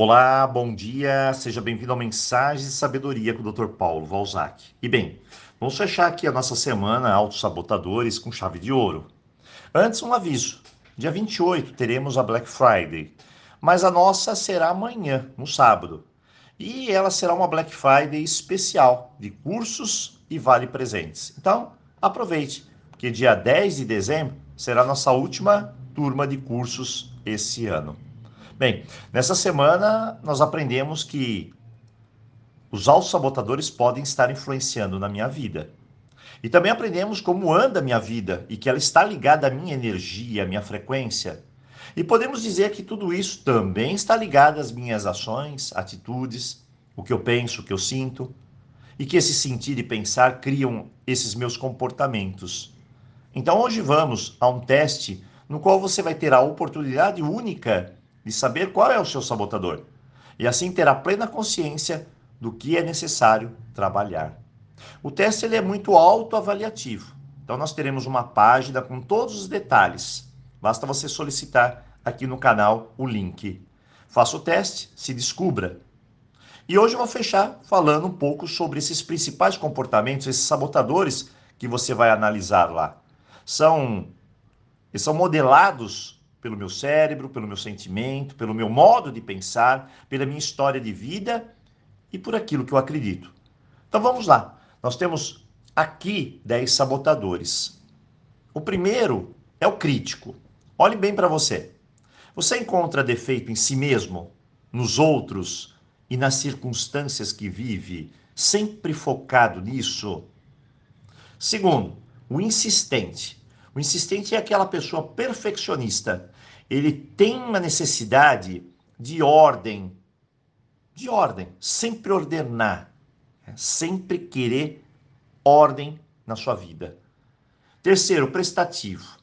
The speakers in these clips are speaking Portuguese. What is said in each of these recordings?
Olá, bom dia, seja bem-vindo ao Mensagem de Sabedoria com o Dr. Paulo Valzac. E bem, vamos fechar aqui a nossa semana Autossabotadores com chave de ouro. Antes, um aviso: dia 28 teremos a Black Friday, mas a nossa será amanhã, no sábado. E ela será uma Black Friday especial de cursos e vale presentes. Então, aproveite, porque dia 10 de dezembro será a nossa última turma de cursos esse ano. Bem, nessa semana nós aprendemos que os autossabotadores podem estar influenciando na minha vida. E também aprendemos como anda a minha vida e que ela está ligada à minha energia, à minha frequência. E podemos dizer que tudo isso também está ligado às minhas ações, atitudes, o que eu penso, o que eu sinto, e que esse sentir e pensar criam esses meus comportamentos. Então hoje vamos a um teste no qual você vai ter a oportunidade única de saber qual é o seu sabotador e assim terá plena consciência do que é necessário trabalhar. O teste ele é muito autoavaliativo. Então nós teremos uma página com todos os detalhes. Basta você solicitar aqui no canal o link. Faça o teste, se descubra. E hoje eu vou fechar falando um pouco sobre esses principais comportamentos, esses sabotadores que você vai analisar lá. São, são modelados pelo meu cérebro, pelo meu sentimento, pelo meu modo de pensar, pela minha história de vida e por aquilo que eu acredito. Então vamos lá. Nós temos aqui 10 sabotadores. O primeiro é o crítico. Olhe bem para você. Você encontra defeito em si mesmo, nos outros e nas circunstâncias que vive, sempre focado nisso? Segundo, o insistente. O insistente é aquela pessoa perfeccionista. Ele tem uma necessidade de ordem, de ordem, sempre ordenar, né? sempre querer ordem na sua vida. Terceiro, prestativo.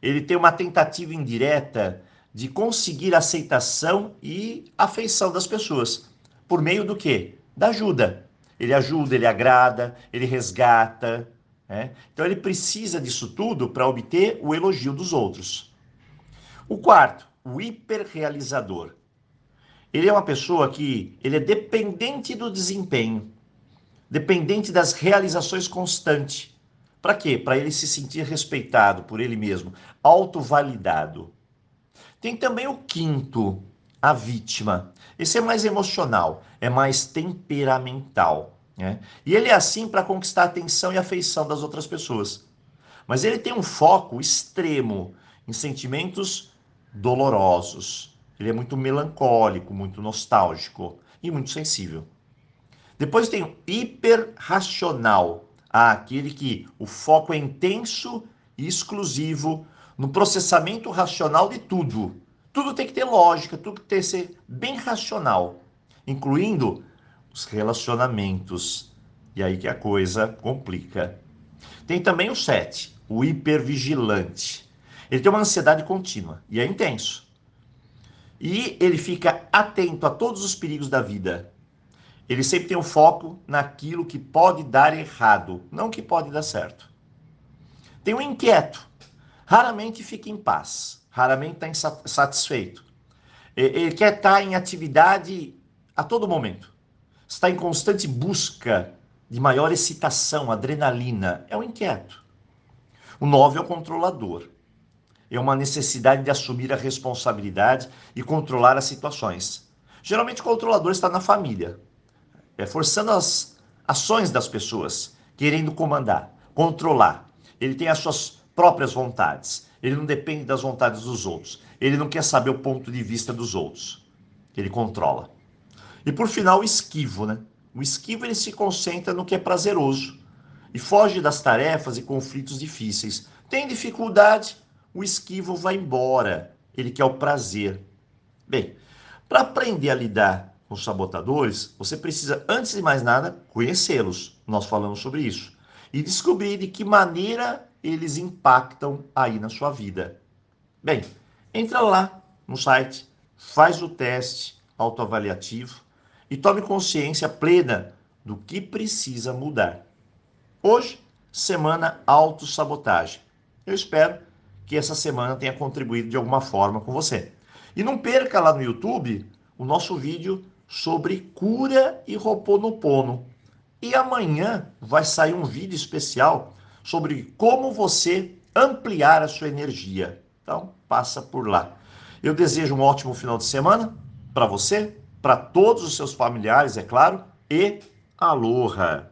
Ele tem uma tentativa indireta de conseguir aceitação e afeição das pessoas. Por meio do quê? Da ajuda. Ele ajuda, ele agrada, ele resgata, né? Então ele precisa disso tudo para obter o elogio dos outros. O quarto, o hiperrealizador. Ele é uma pessoa que ele é dependente do desempenho, dependente das realizações constantes. Para quê? Para ele se sentir respeitado por ele mesmo, autovalidado. Tem também o quinto, a vítima. Esse é mais emocional, é mais temperamental. Né? E ele é assim para conquistar a atenção e afeição das outras pessoas. Mas ele tem um foco extremo em sentimentos dolorosos. Ele é muito melancólico, muito nostálgico e muito sensível. Depois tem o hiperracional, ah, aquele que o foco é intenso e exclusivo no processamento racional de tudo. Tudo tem que ter lógica, tudo tem que ser bem racional, incluindo os relacionamentos. E aí que a coisa complica. Tem também o 7, o hipervigilante. Ele tem uma ansiedade contínua e é intenso. E ele fica atento a todos os perigos da vida. Ele sempre tem o um foco naquilo que pode dar errado, não que pode dar certo. Tem o um inquieto. Raramente fica em paz, raramente está insatisfeito. Ele quer estar em atividade a todo momento está em constante busca de maior excitação, adrenalina, é o inquieto. O 9 é o controlador. É uma necessidade de assumir a responsabilidade e controlar as situações. Geralmente o controlador está na família, é forçando as ações das pessoas, querendo comandar, controlar. Ele tem as suas próprias vontades. Ele não depende das vontades dos outros. Ele não quer saber o ponto de vista dos outros. Ele controla. E por final, o esquivo, né? O esquivo ele se concentra no que é prazeroso e foge das tarefas e conflitos difíceis. Tem dificuldade, o esquivo vai embora. Ele quer o prazer. Bem, para aprender a lidar com os sabotadores, você precisa, antes de mais nada, conhecê-los. Nós falamos sobre isso. E descobrir de que maneira eles impactam aí na sua vida. Bem, entra lá no site, faz o teste autoavaliativo e tome consciência plena do que precisa mudar. Hoje, semana autossabotagem. Eu espero que essa semana tenha contribuído de alguma forma com você. E não perca lá no YouTube o nosso vídeo sobre cura e roponopono. E amanhã vai sair um vídeo especial sobre como você ampliar a sua energia. Então, passa por lá. Eu desejo um ótimo final de semana para você, para todos os seus familiares, é claro, e aloha!